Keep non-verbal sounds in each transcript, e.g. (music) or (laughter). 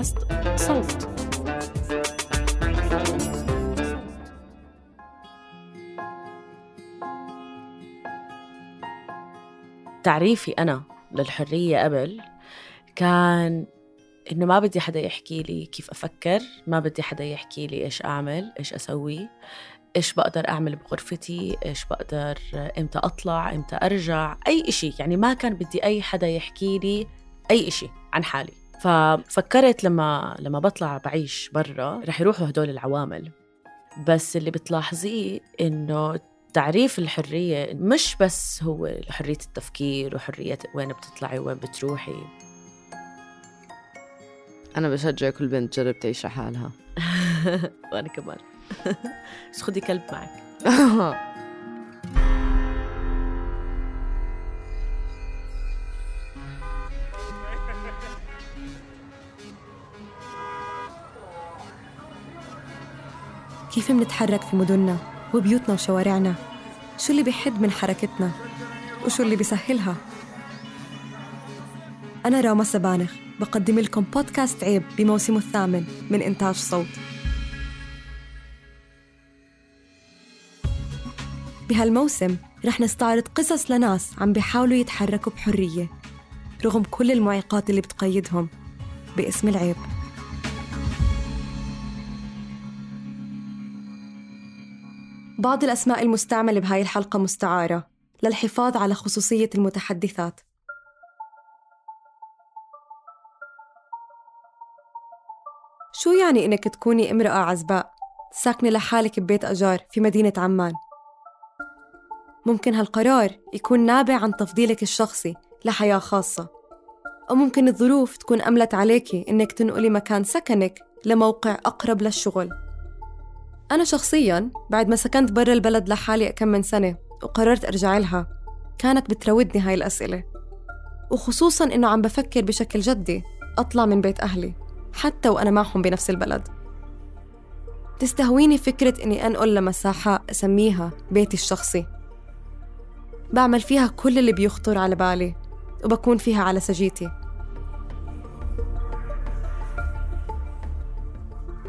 بودكاست صوت. تعريفي أنا للحرية قبل كان إنه ما بدي حدا يحكي لي كيف أفكر ما بدي حدا يحكي لي إيش أعمل إيش أسوي إيش بقدر أعمل بغرفتي إيش بقدر إمتى أطلع إمتى أرجع أي إشي. يعني ما كان بدي أي حدا يحكي لي أي إشي عن حالي. ففكرت لما لما بطلع بعيش برا رح يروحوا هدول العوامل. بس اللي بتلاحظيه إنه تعريف الحرية مش بس هو حرية التفكير وحرية وين بتطلعي وين بتروحي. أنا بشجع كل بنت تجرب تعيش حالها. (laughs) وأنا كمان. (laughs) بس خدي كلب معك. (laughs) كيف منتحرك في مدننا وبيوتنا وشوارعنا؟ شو اللي بيحد من حركتنا؟ وشو اللي بيسهلها؟ أنا راما سبانخ بقدم لكم بودكاست عيب بموسمه الثامن من إنتاج صوت. بهالموسم رح نستعرض قصص لناس عم بيحاولوا يتحركوا بحرية رغم كل المعيقات اللي بتقيدهم باسم العيب. بعض الأسماء المستعملة بهاي الحلقة مستعارة للحفاظ على خصوصية المتحدثات شو يعني إنك تكوني امرأة عزباء ساكنة لحالك ببيت أجار في مدينة عمان؟ ممكن هالقرار يكون نابع عن تفضيلك الشخصي لحياة خاصة أو ممكن الظروف تكون أملت عليكي إنك تنقلي مكان سكنك لموقع أقرب للشغل أنا شخصياً بعد ما سكنت برا البلد لحالي كم من سنة وقررت أرجع لها كانت بتراودني هاي الأسئلة. وخصوصاً إنه عم بفكر بشكل جدي أطلع من بيت أهلي حتى وأنا معهم بنفس البلد. تستهويني فكرة إني أنقل لمساحة أسميها بيتي الشخصي. بعمل فيها كل اللي بيخطر على بالي وبكون فيها على سجيتي.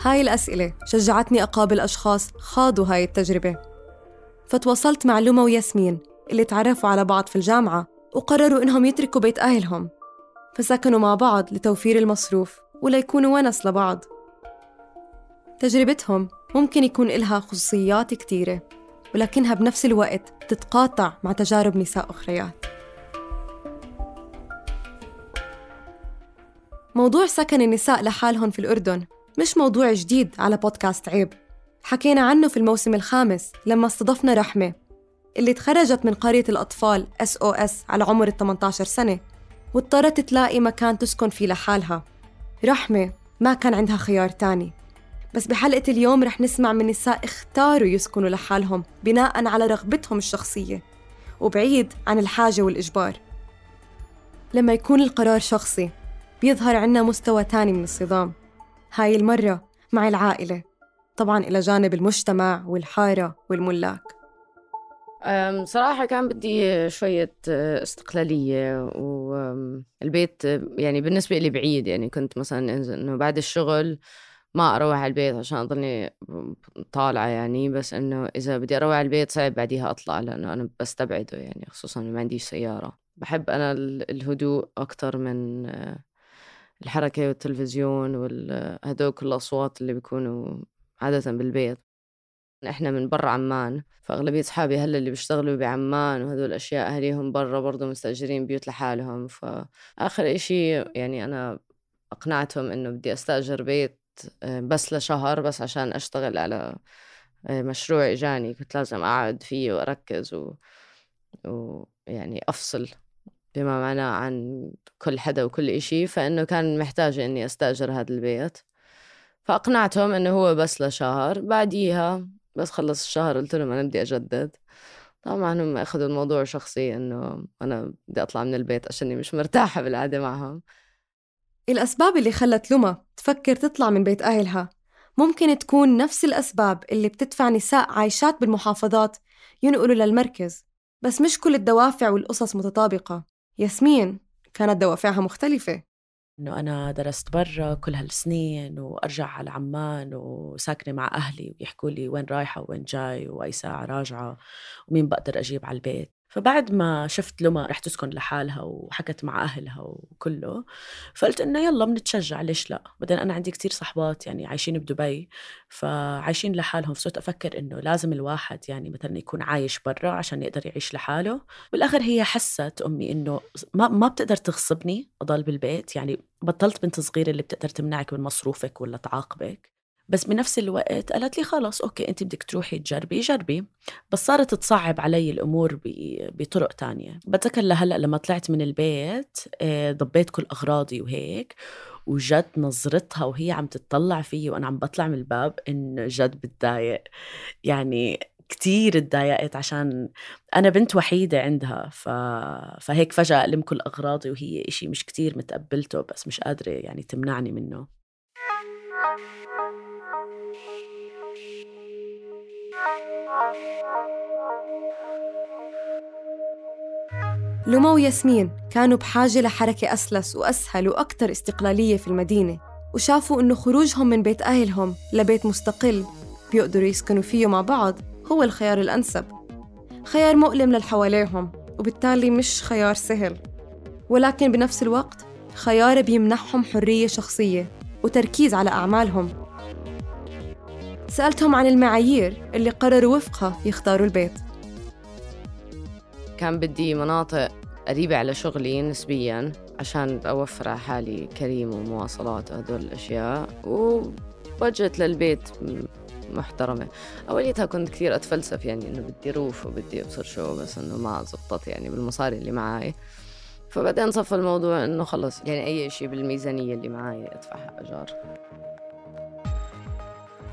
هاي الأسئلة شجعتني أقابل أشخاص خاضوا هاي التجربة. فتواصلت مع لوما وياسمين اللي تعرفوا على بعض في الجامعة وقرروا إنهم يتركوا بيت أهلهم. فسكنوا مع بعض لتوفير المصروف وليكونوا ونس لبعض. تجربتهم ممكن يكون إلها خصوصيات كتيرة ولكنها بنفس الوقت تتقاطع مع تجارب نساء أخريات. موضوع سكن النساء لحالهم في الأردن مش موضوع جديد على بودكاست عيب. حكينا عنه في الموسم الخامس لما استضفنا رحمة اللي تخرجت من قرية الأطفال SOS على عمر ال 18 سنة واضطرت تلاقي مكان تسكن فيه لحالها. رحمة ما كان عندها خيار تاني. بس بحلقة اليوم رح نسمع من نساء اختاروا يسكنوا لحالهم بناء على رغبتهم الشخصية وبعيد عن الحاجة والإجبار. لما يكون القرار شخصي بيظهر عنا مستوى تاني من الصدام. هاي المرة مع العائلة طبعا إلى جانب المجتمع والحارة والملاك. صراحة كان بدي شوية استقلالية والبيت يعني بالنسبة لي بعيد يعني كنت مثلا إنه بعد الشغل ما أروح على البيت عشان أضلني طالعة يعني بس إنه إذا بدي أروح على البيت صعب بعديها أطلع لأنه أنا بستبعده يعني خصوصا ما عنديش سيارة. بحب أنا الهدوء أكتر من الحركة والتلفزيون وهدوك الأصوات اللي بيكونوا عادة بالبيت. إحنا من برا عمان فأغلبية أصحابي هلأ اللي بيشتغلوا بعمان وهدول الأشياء أهليهم برا برضه مستأجرين بيوت لحالهم. فآخر إشي يعني أنا أقنعتهم إنه بدي أستأجر بيت آه، بس لشهر بس عشان أشتغل على آه، مشروع إجاني. كنت لازم أقعد فيه وأركز و... ويعني أفصل. بما معناه عن كل حدا وكل إشي فإنه كان محتاجة إني أستأجر هذا البيت. فأقنعتهم إنه هو بس لشهر بعديها بس خلص الشهر قلت لهم أنا بدي أجدد. طبعا هم أخذوا الموضوع شخصي إنه أنا بدي أطلع من البيت عشاني مش مرتاحة بالقعدة معهم. الأسباب اللي خلت لما تفكر تطلع من بيت أهلها ممكن تكون نفس الأسباب اللي بتدفع نساء عايشات بالمحافظات ينقلوا للمركز بس مش كل الدوافع والقصص متطابقة. ياسمين كانت دوافعها مختلفة. إنه أنا درست برا كل هالسنين وأرجع على عمان وساكنة مع أهلي ويحكوا لي وين رايحة وين جاي وأي ساعة راجعة ومين بقدر أجيب على البيت. فبعد ما شفت لما رح تسكن لحالها وحكت مع أهلها وكله فقلت إنه يلا بنتشجع ليش لا؟ بعدين أنا عندي كتير صحبات يعني عايشين بدبي فعايشين لحالهم فصرت أفكر إنه لازم الواحد يعني مثلا يكون عايش برا عشان يقدر يعيش لحاله. بالآخر هي حست أمي إنه ما, ما بتقدر تغصبني أضل بالبيت يعني بطلت بنت صغيرة اللي بتقدر تمنعك من مصروفك ولا تعاقبك. بس بنفس الوقت قالت لي خلص أوكي انت بدك تروحي تجربي جربي. بس صارت تصعب علي الأمور بطرق تانية. بتذكر لهلأ لما طلعت من البيت آه، ضبيت كل أغراضي وهيك وجد نظرتها وهي عم تتطلع فيي وأنا عم بطلع من الباب انه جد بتضايق. يعني كتير تضايقت عشان أنا بنت وحيدة عندها ف... فهيك فجأة ألم كل أغراضي وهي إشي مش كتير متقبلته بس مش قادرة يعني تمنعني منه. لما وياسمين كانوا بحاجة لحركة أسلس وأسهل وأكثر استقلالية في المدينة وشافوا إنه خروجهم من بيت أهلهم لبيت مستقل بيقدروا يسكنوا فيه مع بعض هو الخيار الأنسب. خيار مؤلم للحواليهم وبالتالي مش خيار سهل. ولكن بنفس الوقت خيار بيمنحهم حرية شخصية وتركيز على أعمالهم. سألتهم عن المعايير اللي قرروا وفقها يختاروا البيت. كان بدي مناطق قريبة على شغلي نسبياً عشان أوفر على حالي كريم ومواصلات وهدول الأشياء وبجت للبيت محترمة. أوليتها كنت كثير أتفلسف يعني إنه بدي روف وبدي أبصر شو بس إنه ما زبطت يعني بالمصاري اللي معاي. فبعدين صفى الموضوع إنه خلص يعني أي شيء بالميزانية اللي معاي أدفعها إيجار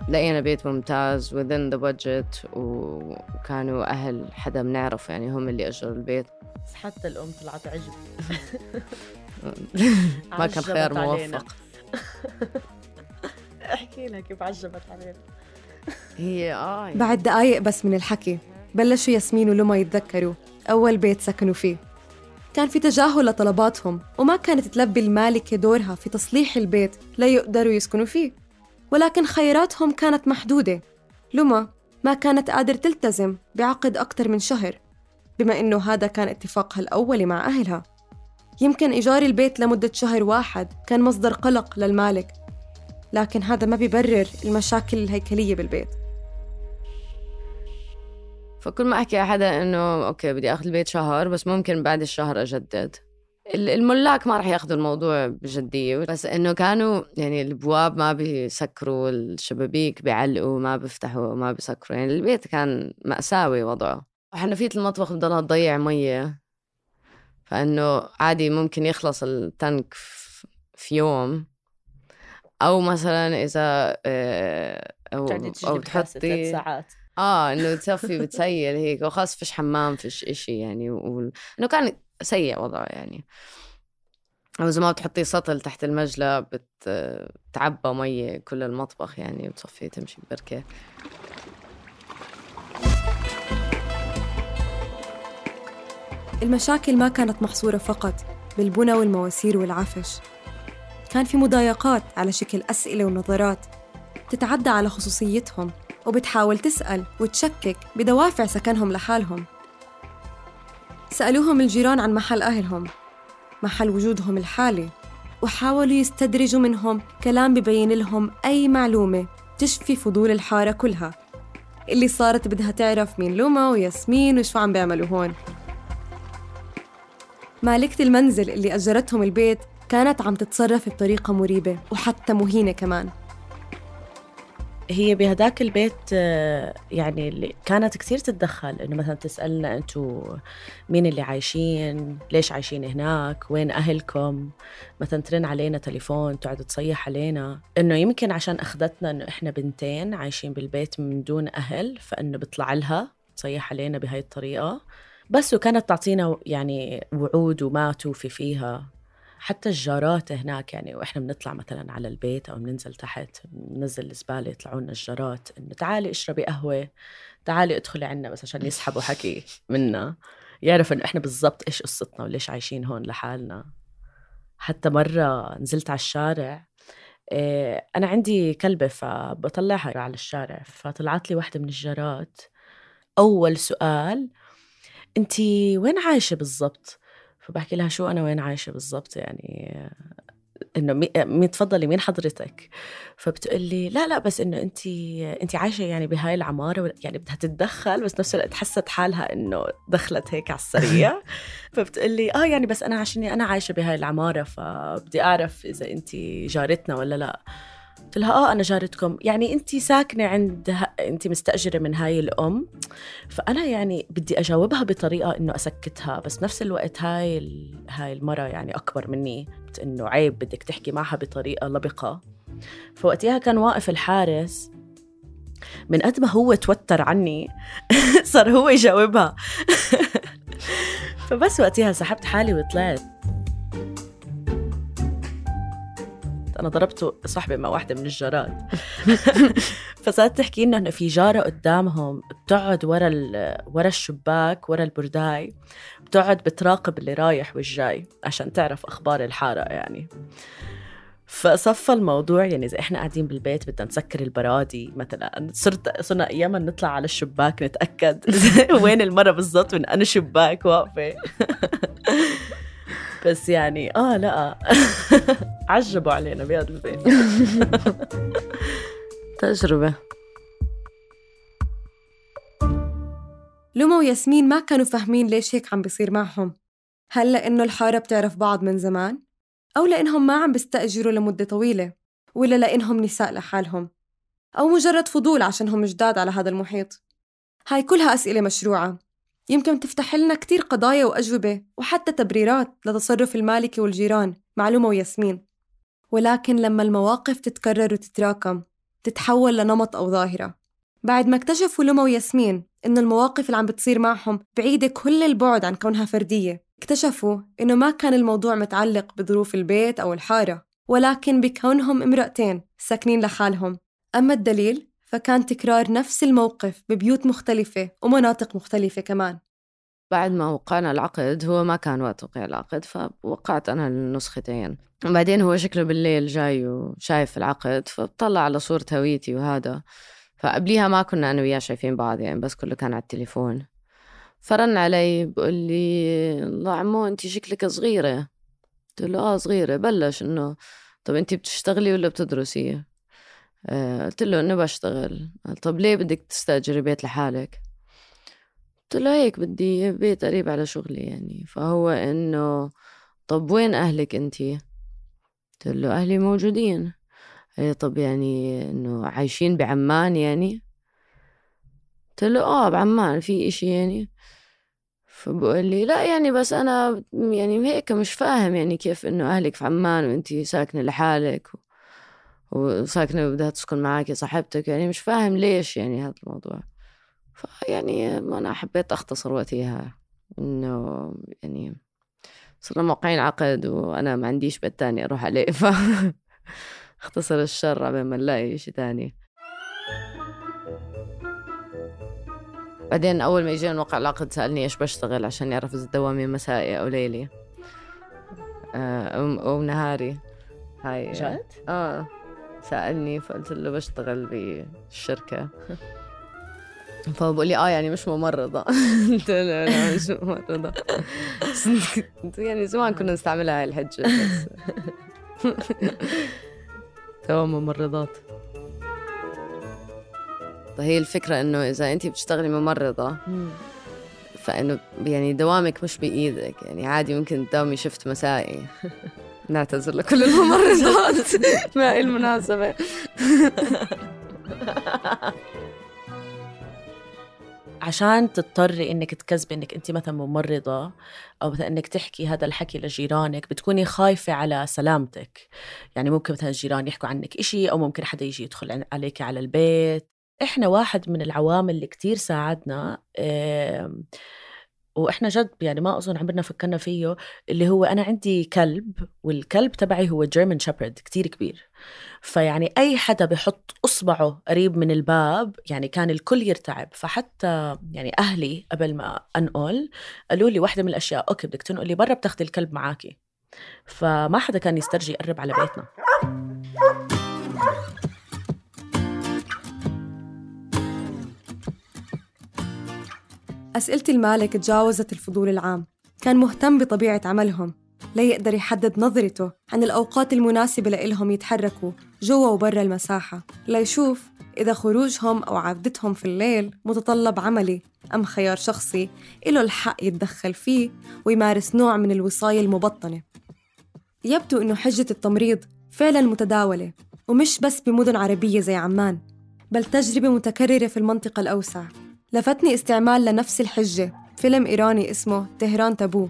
لقينا بيت ممتاز within the budget وكانوا أهل حدا بنعرفه يعني هم اللي أجروا البيت. بس حتى الأم طلعت عجب. (laughs) ما كان خيار موفق. (laughs) احكي لها كيف عجبت علينا. هي آه بعد دقايق بس من الحكي بلشوا ياسمين ولما يتذكروا أول بيت سكنوا فيه. كان في تجاهل لطلباتهم وما كانت تلبي المالكة دورها في تصليح البيت ليقدروا يسكنوا فيه. ولكن خياراتهم كانت محدودة. لما ما كانت قادر تلتزم بعقد أكثر من شهر بما إنه هذا كان اتفاقها الأولي مع أهلها. يمكن إيجار البيت لمدة شهر واحد كان مصدر قلق للمالك لكن هذا ما بيبرر المشاكل الهيكلية بالبيت. فكل ما أحكي حدا إنه أوكي بدي أخذ البيت شهر بس ممكن بعد الشهر أجدد. الملاك ما راح ياخذوا الموضوع بجدية بس إنه كانوا يعني البواب ما بيسكروا الشبابيك بيعلقوا ما بيفتحوا ما بيسكروا يعني البيت كان مأساوي وضعه. وحنفية المطبخ بضلها تضيع مية فإنه عادي ممكن يخلص التنك في يوم. أو مثلا إذا آه، أو, أو تحطي ساعات. آه إنه تصفي بتسيل هيك وخاص فيش حمام فيش إشي يعني و... إنه كان سيء وضعه يعني. أو ما بتحطي سطل تحت المجلة بتعبى مية كل المطبخ يعني وتصفي تمشي ببركة. المشاكل ما كانت محصورة فقط بالبنى والمواسير والعفش. كان في مضايقات على شكل أسئلة ونظرات تتعدى على خصوصيتهم وبتحاول تسأل وتشكك بدوافع سكنهم لحالهم. سألوهم الجيران عن محل أهلهم محل وجودهم الحالي وحاولوا يستدرجوا منهم كلام ببين لهم أي معلومة تشفي فضول الحارة كلها. اللي صارت بدها تعرف مين لوما وياسمين وشو عم بيعملوا هون. مالكة المنزل اللي أجرتهم البيت كانت عم تتصرف بطريقة مريبة وحتى مهينة كمان. هي بهداك البيت آه، يعني اللي كانت كثير تتدخل إنه مثلا تسألنا أنتم مين اللي عايشين ليش عايشين هناك وين أهلكم؟ مثلا ترن علينا تليفون تقعد تصيح علينا. إنه يمكن عشان أخذتنا إنه إحنا بنتين عايشين بالبيت من دون أهل فإنه بيطلع لها تصيح علينا بهاي الطريقة. بس وكانت تعطينا يعني وعود وما توفي فيها. حتى الجارات هناك يعني وإحنا بنطلع مثلا على البيت أو بننزل تحت بننزل الزبالة يطلعوا لنا الجارات إنه تعالي اشربي قهوة تعالي ادخلي عنا بس عشان يسحبوا حكي منا. يعرفوا إنه إحنا بالضبط إيش قصتنا وليش عايشين هون لحالنا. حتى مرة نزلت على الشارع آه، أنا عندي كلبة فبطلعها على الشارع فطلعت لي واحدة من الجارات. أول سؤال أنت وين عايشة بالضبط؟ فبحكي لها شو أنا وين عايشة بالضبط يعني إنه مين تفضلي مين حضرتك؟ فبتقول لي لا لا بس إنه انت انت عايشة يعني بهاي العمارة يعني بدها تتدخل بس نفس الوقت حست حالها إنه دخلت هيك على السريع. (laughs) فبتقول لي آه يعني بس أنا عشان أنا عايشة بهاي العمارة فبدي أعرف إذا انت جارتنا ولا لا. قلت لها آه أنا جارتكم. يعني انت ساكنة عند. انت مستأجرة من هاي الأم. فأنا يعني بدي أجاوبها بطريقة إنه أسكتها بس نفس الوقت هاي ال... هاي المرة يعني أكبر مني. إنه عيب بدك تحكي معها بطريقة لبقة. فوقتها كان واقف الحارس. من قد ما هو توتر عني (laughs) صار هو يجاوبها. (laughs) فبس وقتها سحبت حالي وطلعت. أنا ضربت صاحبي مع واحدة من الجارات. (laughs) فصارت تحكي لنا إنه في جارة قدامهم بتقعد ورا ورا الشباك ورا البرداي بتقعد بتراقب اللي رايح والجاي عشان تعرف أخبار الحارة يعني. فصفى الموضوع يعني إذا إحنا قاعدين بالبيت بدنا نسكر البرادي مثلا صرت صرنا اياما نطلع على الشباك نتأكد (laughs) وين المرة بالضبط من أنا شباك واقفة. (laughs) بس يعني آه لا (laughs) عجبوا علينا بهذا البيت (laughs) تجربة لما وياسمين ما كانوا فاهمين ليش هيك عم بيصير معهم هل لأنه الحارة بتعرف بعض من زمان؟ أو لأنهم ما عم بيستأجروا لمدة طويلة؟ ولا لأنهم نساء لحالهم؟ أو مجرد فضول عشانهم جداد على هذا المحيط؟ هاي كلها أسئلة مشروعة يمكن تفتح لنا كتير قضايا وأجوبة وحتى تبريرات لتصرف المالكة والجيران معلومة وياسمين. ولكن لما المواقف تتكرر وتتراكم تتحول لنمط أو ظاهرة. بعد ما اكتشفوا لما وياسمين إنه المواقف اللي عم بتصير معهم بعيدة كل البعد عن كونها فردية اكتشفوا إنه ما كان الموضوع متعلق بظروف البيت أو الحارة ولكن بكونهم امرأتين ساكنين لحالهم. أما الدليل فكان تكرار نفس الموقف ببيوت مختلفة ومناطق مختلفة كمان. بعد ما وقعنا العقد هو ما كان وقت وقع العقد فوقعت أنا النسختين. وبعدين هو شكله بالليل جاي وشايف العقد فبطلع على صورة هويتي وهذا. فقبليها ما كنا أنا وياه شايفين بعض يعني بس كله كان على التليفون. فرن علي بقول لي الله عمو أنت شكلك صغيرة. قلت له آه صغيرة بلش إنه طب أنت بتشتغلي ولا بتدرسي؟ قلت له إنه بشتغل. قال طب ليه بدك تستأجري بيت لحالك؟ قلت له هيك بدي بيت قريب على شغلي يعني. فهو إنه طب وين أهلك انتي قلت له أهلي موجودين. هي طب يعني إنه عايشين بعمان يعني؟ قلت له آه بعمان في إشي يعني. فبقول لي لا يعني بس أنا يعني هيك مش فاهم يعني كيف إنه أهلك في عمان وانتي ساكنة لحالك وساكنة بدها تسكن معك صاحبتك يعني مش فاهم ليش يعني هذا الموضوع. فيعني أنا حبيت أختصر وقتها إنه يعني صرنا موقعين عقد وأنا ما عنديش بيت تاني أروح عليه. (laughs) ف اختصر الشر قبل ما نلاقي شيء تاني. بعدين أول ما يجينا نوقع العقد سألني إيش بشتغل عشان يعرف إذا دوامي مسائي أو ليلي. آه، أو نهاري. هاي. جد؟ آه. سألني فقلت له بشتغل بالشركة. (laughs) فبقول لي آه يعني مش ممرضة. (laughs) قلت له لا مش ممرضة. يعني زمان كنا نستعملها هاي الحجة بس. (laughs) توا ممرضات. هي الفكرة إنه إذا انت بتشتغلي ممرضة فإنه يعني دوامك مش بإيدك. يعني عادي ممكن تداومي شفت مسائي. نعتذر لكل الممرضات. (laughs) ما المناسبة. عشان تضطري إنك تكذبي إنك أنت مثلا ممرضة أو مثلا إنك تحكي هذا الحكي لجيرانك بتكوني خايفة على سلامتك. يعني ممكن مثلا الجيران يحكوا عنك إشي أو ممكن حدا يجي يدخل عليك على البيت. إحنا واحد من العوامل اللي كتير ساعدنا وإحنا جد يعني ما أظن عمرنا فكرنا فيه اللي هو أنا عندي كلب والكلب تبعي هو جيرمان شيبرد كتير كبير. فيعني أي حدا بحط إصبعه قريب من الباب يعني كان الكل يرتعب. فحتى يعني أهلي قبل ما أنقل قالوا لي واحدة من الأشياء أوكي بدك تنقلي برا بتاخذي الكلب معاكي. فما حدا كان يسترجي يقرب على بيتنا. أسئلة المالك تجاوزت الفضول العام. كان مهتم بطبيعة عملهم. ليقدر يحدد نظرته عن الأوقات المناسبة لإلهم يتحركوا جوا وبرا المساحة. ليشوف إذا خروجهم أو عودتهم في الليل متطلب عملي أم خيار شخصي إله الحق يتدخل فيه ويمارس نوع من الوصاية المبطنة. يبدو إنه حجة التمريض فعلا متداولة ومش بس بمدن عربية زي عمان بل تجربة متكررة في المنطقة الأوسع. لفتني استعمال لنفس الحجة فيلم إيراني اسمه تهران تابو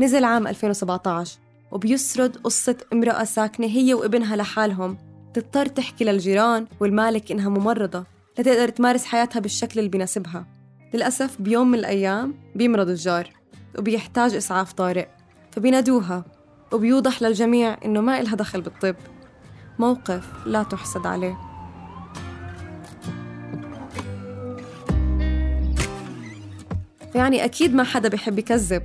نزل عام 2017 وبيسرد قصة امرأة ساكنة هي وابنها لحالهم. تضطر تحكي للجيران والمالك إنها ممرضة لتقدر تمارس حياتها بالشكل اللي بيناسبها. للأسف بيوم من الأيام بيمرض الجار وبيحتاج إسعاف طارئ فبينادوها وبيوضح للجميع إنه ما إلها دخل بالطب. موقف لا تحسد عليه. يعني أكيد ما حدا بيحب يكذب.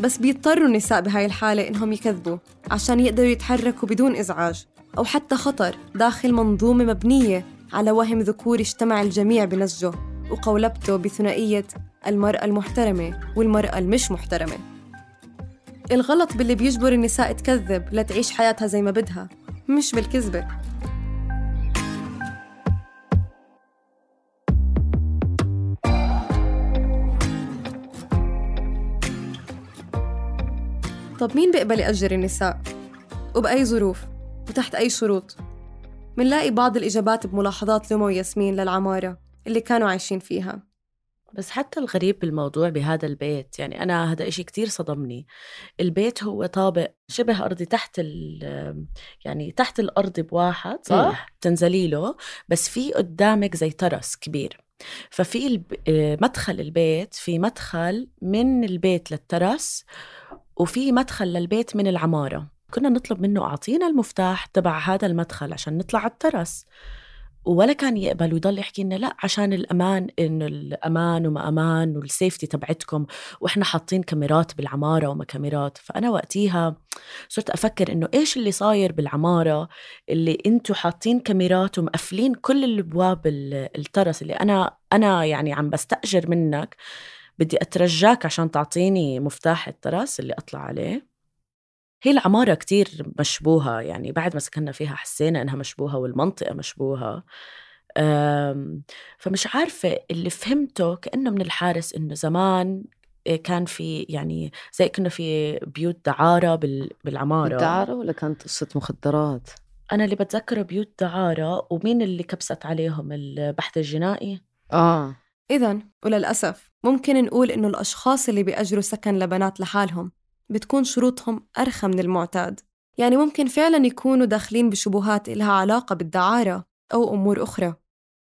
بس بيضطروا النساء بهاي الحالة إنهم يكذبوا عشان يقدروا يتحركوا بدون إزعاج أو حتى خطر داخل منظومة مبنية على وهم ذكوري اجتمع الجميع بنسجه وقولبته بثنائية المرأة المحترمة والمرأة المش محترمة. الغلط باللي بيجبر النساء تكذب لتعيش حياتها زي ما بدها مش بالكذبة. طب مين بيقبل يأجر النساء؟ وبأي ظروف؟ وتحت أي شروط؟ منلاقي بعض الإجابات بملاحظات لمو وياسمين للعمارة اللي كانوا عايشين فيها بس حتى الغريب بالموضوع بهذا البيت يعني أنا هذا إشي كتير صدمني البيت هو طابق شبه أرضي تحت ال يعني تحت الأرض بواحد صح؟ تنزلي له بس في قدامك زي ترس كبير ففي مدخل البيت في مدخل من البيت للترس وفي مدخل للبيت من العمارة. كنا نطلب منه أعطينا المفتاح تبع هذا المدخل عشان نطلع على الترس. ولا كان يقبل ويضل يحكي لنا لا عشان الأمان انه الأمان وما أمان والسيفتي تبعتكم وإحنا حاطين كاميرات بالعمارة وما كاميرات. فأنا وقتيها صرت أفكر إنه إيش اللي صاير بالعمارة اللي أنتم حاطين كاميرات ومقفلين كل الأبواب الترس اللي أنا أنا يعني عم بستأجر منك. بدي أترجاك عشان تعطيني مفتاح الترس اللي أطلع عليه. هي العمارة كتير مشبوهة يعني بعد ما سكننا فيها حسينا إنها مشبوهة والمنطقة مشبوهة. فمش عارفة اللي فهمته كأنه من الحارس إنه زمان آه، كان في يعني زي كنا في بيوت دعارة بالعمارة. دعارة ولا كانت قصة مخدرات؟ أنا اللي بتذكره بيوت دعارة ومين اللي كبست عليهم؟ البحث الجنائي؟ آه. إذا وللأسف ممكن نقول إنه الأشخاص اللي بيأجروا سكن لبنات لحالهم بتكون شروطهم أرخى من المعتاد. يعني ممكن فعلا يكونوا داخلين بشبهات إلها علاقة بالدعارة أو أمور أخرى.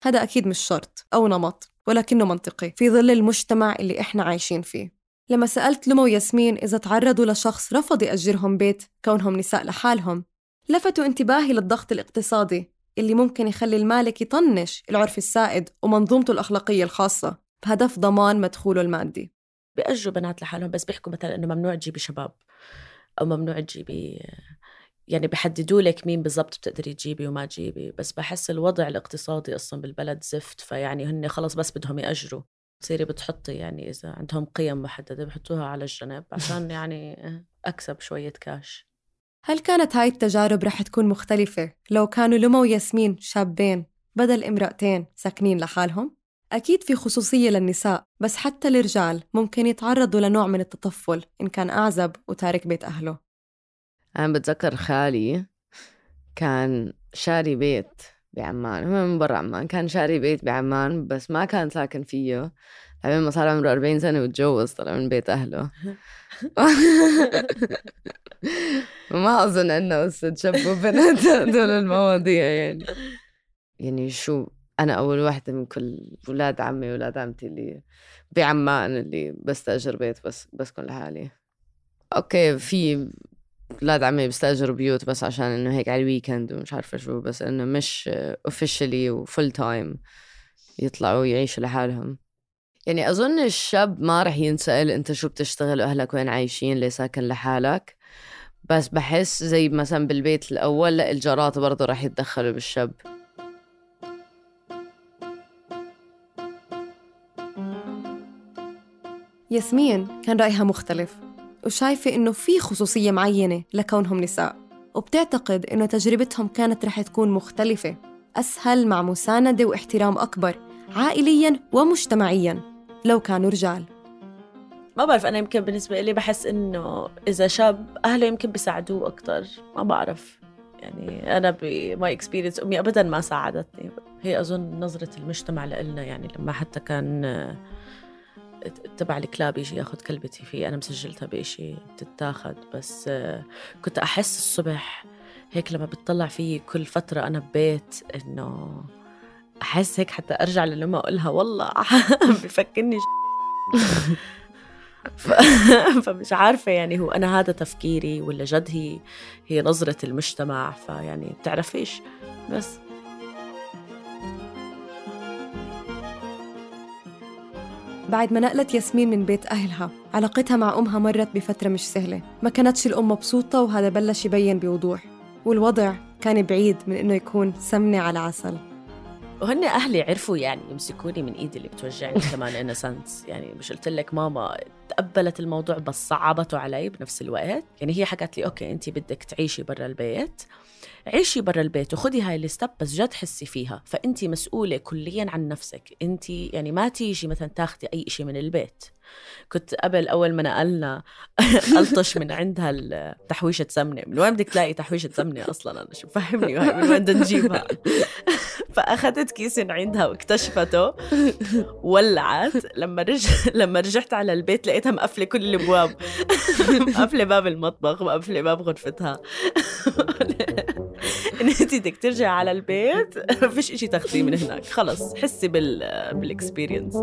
هذا أكيد مش شرط أو نمط ولكنه منطقي في ظل المجتمع اللي إحنا عايشين فيه. لما سألت لمو وياسمين إذا تعرضوا لشخص رفض يأجرهم بيت كونهم نساء لحالهم لفتوا انتباهي للضغط الاقتصادي اللي ممكن يخلي المالك يطنش العرف السائد ومنظومته الأخلاقية الخاصة. بهدف ضمان مدخوله المادي. بيأجروا بنات لحالهم بس بيحكوا مثلا إنه ممنوع تجيبي شباب أو ممنوع تجيبي يعني بحددوا لك مين بالضبط بتقدري تجيبي وما تجيبي. بس بحس الوضع الاقتصادي أصلا بالبلد زفت فيعني هن خلص بس بدهم يأجروا. تصيري بتحطي يعني إذا عندهم قيم محددة بحطوها على الجنب عشان (laughs) يعني أكسب شوية كاش هل كانت هاي التجارب رح تكون مختلفة لو كانوا لما وياسمين شابين بدل امرأتين ساكنين لحالهم؟ أكيد في خصوصية للنساء بس حتى الرجال ممكن يتعرضوا لنوع من التطفل إن كان أعزب وتارك بيت أهله أنا بتذكر خالي كان شاري بيت بعمان هو من برا عمان كان شاري بيت بعمان بس ما كان ساكن فيه بعدين ما صار عمره 40 سنة وتجوز طلع من بيت أهله. (laughs) ما أظن قصة شاب وبنت هدول المواضيع يعني. يعني شو أنا أول واحدة من كل ولاد عمي ولاد عمتي اللي بعمان اللي بستأجر بيت بس بسكن لحالي. okay في ولاد عمي بيستأجروا بيوت بس عشان إنه هيك على ال weekend ومش عارفة شو بس إنه مش officially و full time يطلعوا يعيشوا لحالهم. يعني أظن الشاب ما رح ينسأل أنت شو بتشتغل وأهلك وين عايشين ليه ساكن لحالك. بس بحس زي مثلا بالبيت الأول لا الجارات برضه رح يتدخلوا بالشاب. ياسمين كان رأيها مختلف وشايفة إنه في خصوصية معينة لكونهم نساء وبتعتقد إنه تجربتهم كانت رح تكون مختلفة أسهل مع مساندة واحترام أكبر عائلياً ومجتمعياً. لو كانوا رجال. ما بعرف أنا يمكن بالنسبة لي بحس إنه إذا شاب أهله يمكن بيساعدوه أكتر. ما بعرف. يعني أنا ب my experience أمي أبدا ما ساعدتني. هي أظن نظرة المجتمع لإلنا يعني لما حتى كان تبع الكلاب يجي ياخذ كلبتي فيه أنا مسجلتها بإشي بتتاخد بس كنت أحس الصبح هيك لما بتطلع فيي كل فترة أنا ببيت إنه أحس هيك حتى أرجع للأم أقولها والله (laughs) بفكرني ف... (laughs) فمش عارفة يعني هو أنا هذا تفكيري ولا جد هي هي نظرة المجتمع فيعني بتعرفيش بس. بعد ما نقلت ياسمين من بيت أهلها علاقتها مع أمها مرت بفترة مش سهلة. ما كانتش الأم مبسوطة وهذا بلش يبين بوضوح والوضع كان بعيد من إنه يكون سمنة على عسل. when أهلي عرفوا يعني يمسكوني من إيدي اللي بتوجعني كمان in a sense يعني مش قلت لك ماما تقبلت الموضوع بس صعبته علي بنفس الوقت. يعني هي حكت لي okay انت بدك تعيشي برا البيت. عيشي برا البيت وخدي هاي ال step بس جد حسي فيها. فانت مسؤولة كليا عن نفسك. انت يعني ما تيجي مثلا تاخذي أي شيء من البيت. كنت قبل أول ما نقلنا (laughs) ألطش من عندها تحويشة سمنة. من وين بدك تلاقي تحويشة سمنة أصلا؟ أنا شو فهمني من وين بدنا نجيبها؟ (laughs) فأخذت كيس عندها واكتشفته. ولعت. لما رجع (laughs) لما رجعت على البيت لقيتها مقفله كل الأبواب. (laughs) مقفله باب المطبخ مقفله باب غرفتها. ان (laughs) إنت بدك ترجعي على البيت. ما فيش شيء تاخذيه من هناك. خلص حسي بال بال experience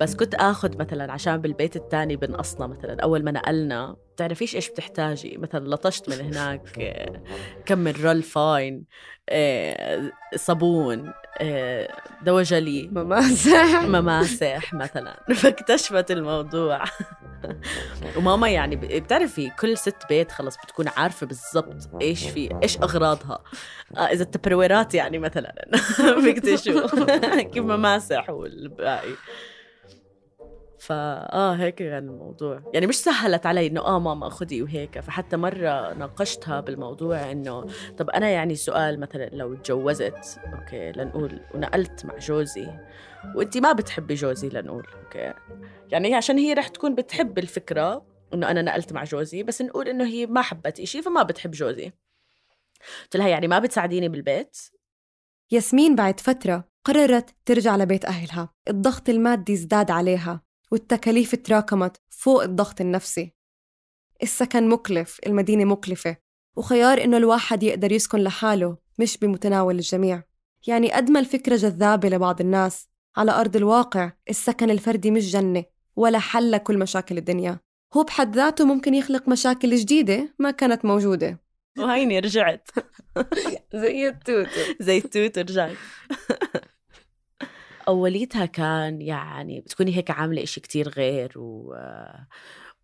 بس كنت آخذ مثلا عشان بالبيت الثاني بنقصنا مثلا أول ما نقلنا. بتعرفيش إيش بتحتاجي؟ مثلا لطشت من هناك (laughs) آه، كم roll فاين آه، صابون آه، دواء جلي مماسح. (laughs) مماسح مثلا. (laughs) فاكتشفت الموضوع. وماما يعني بتعرفي كل ست بيت خلص بتكون عارفة بالضبط إيش في إيش أغراضها. إذا التبرويرات يعني مثلا بيكتشفوا كيف مماسح والباقي. فاه هيك كان الموضوع. يعني مش سهلت علي إنه آه ماما خدي وهيك. فحتى مرة ناقشتها بالموضوع إنه طب أنا يعني سؤال مثلا لو تجوزت okay لنقول ونقلت مع جوزي وأنت ما بتحبي جوزي لنقول okay. يعني عشان هي رح تكون بتحب الفكرة إنه أنا نقلت مع جوزي بس نقول إنه هي ما حبت إشي فما بتحب جوزي. قلت لها يعني ما بتساعديني بالبيت. ياسمين بعد فترة قررت ترجع لبيت أهلها. الضغط المادي ازداد عليها. والتكاليف تراكمت فوق الضغط النفسي. السكن مكلف المدينة مكلفة وخيار إنه الواحد يقدر يسكن لحاله مش بمتناول الجميع. يعني قد ما الفكرة جذابة لبعض الناس. على أرض الواقع السكن الفردي مش جنة ولا حل لكل مشاكل الدنيا. هو بحد ذاته ممكن يخلق مشاكل جديدة ما كانت موجودة. وهيني رجعت. (laughs) زي التوت. (laughs) زي التوت رجعت (laughs) أوليتها كان يعني بتكوني هيك عاملة إشي كتير غير و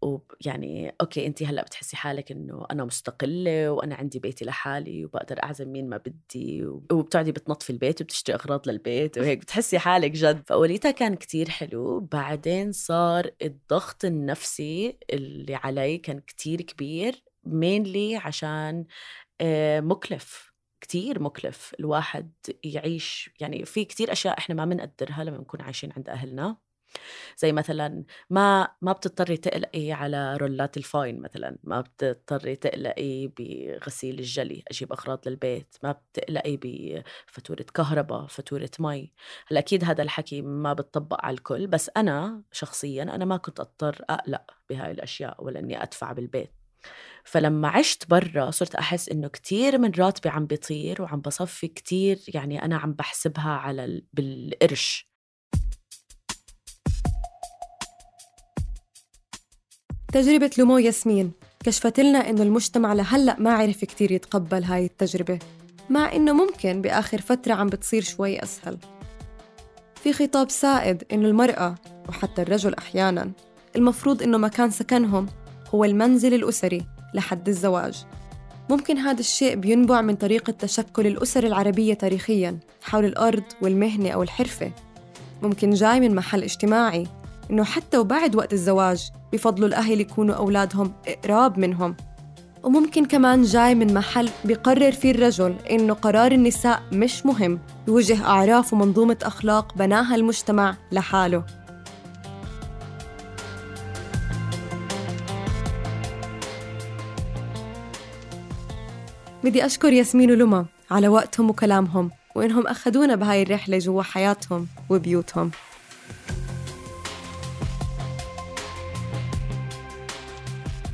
ويعني okay انت هلأ بتحسي حالك إنه أنا مستقلة وأنا عندي بيتي لحالي وبقدر أعزم مين ما بدي وبتقعدي بتنظفي البيت وبتشتري أغراض للبيت وهيك بتحسي حالك جد. فأوليتها كان كتير حلو. بعدين صار الضغط النفسي اللي علي كان كتير كبير mainly عشان آه، مكلف. كتير مكلف الواحد يعيش يعني في كتير أشياء إحنا ما بنقدرها لما نكون عايشين عند أهلنا. زي مثلا ما ما بتضطري تقلقي على رولات الفاين مثلا ما بتضطري تقلقي بغسيل الجلي أجيب أغراض للبيت ما بتقلقي بفاتورة كهرباء فاتورة مي. هلأ أكيد هذا الحكي ما بتطبق على الكل بس أنا شخصيا أنا ما كنت أضطر أقلق بهاي الأشياء ولا إني أدفع بالبيت. فلما عشت برا صرت أحس إنه كتير من راتبي عم بيطير وعم بصفي كتير يعني أنا عم بحسبها على ال... بالقرش. تجربة لومو ياسمين. كشفت لنا إنه المجتمع لهلأ ما عرف كتير يتقبل هاي التجربة مع إنه ممكن بآخر فترة عم بتصير شوي أسهل. في خطاب سائد إنه المرأة وحتى الرجل أحياناً المفروض إنه مكان سكنهم هو المنزل الأسري لحد الزواج. ممكن هذا الشيء بينبع من طريقة تشكل الأسر العربية تاريخياً حول الأرض والمهنة أو الحرفة. ممكن جاي من محل اجتماعي إنه حتى وبعد وقت الزواج بفضلوا الأهل يكونوا أولادهم قراب منهم. وممكن كمان جاي من محل بيقرر فيه الرجل إنه قرار النساء مش مهم بوجه أعراف ومنظومة أخلاق بناها المجتمع لحاله. بدي أشكر ياسمين ولما على وقتهم وكلامهم وإنهم أخذونا بهاي الرحلة جوا حياتهم وبيوتهم.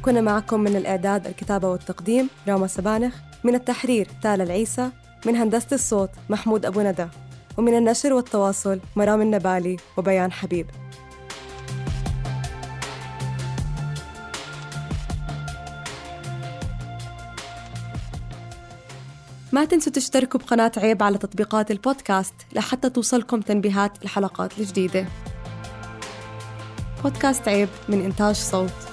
كنا معكم من الإعداد الكتابة والتقديم راما سبانخ من التحرير تالا العيسى من هندسة الصوت محمود أبو ندى ومن النشر والتواصل مرام النبالي وبيان حبيب. تنسوا تشتركوا بقناة عيب على تطبيقات البودكاست لحتى توصلكم تنبيهات الحلقات الجديدة. بودكاست عيب من إنتاج صوت.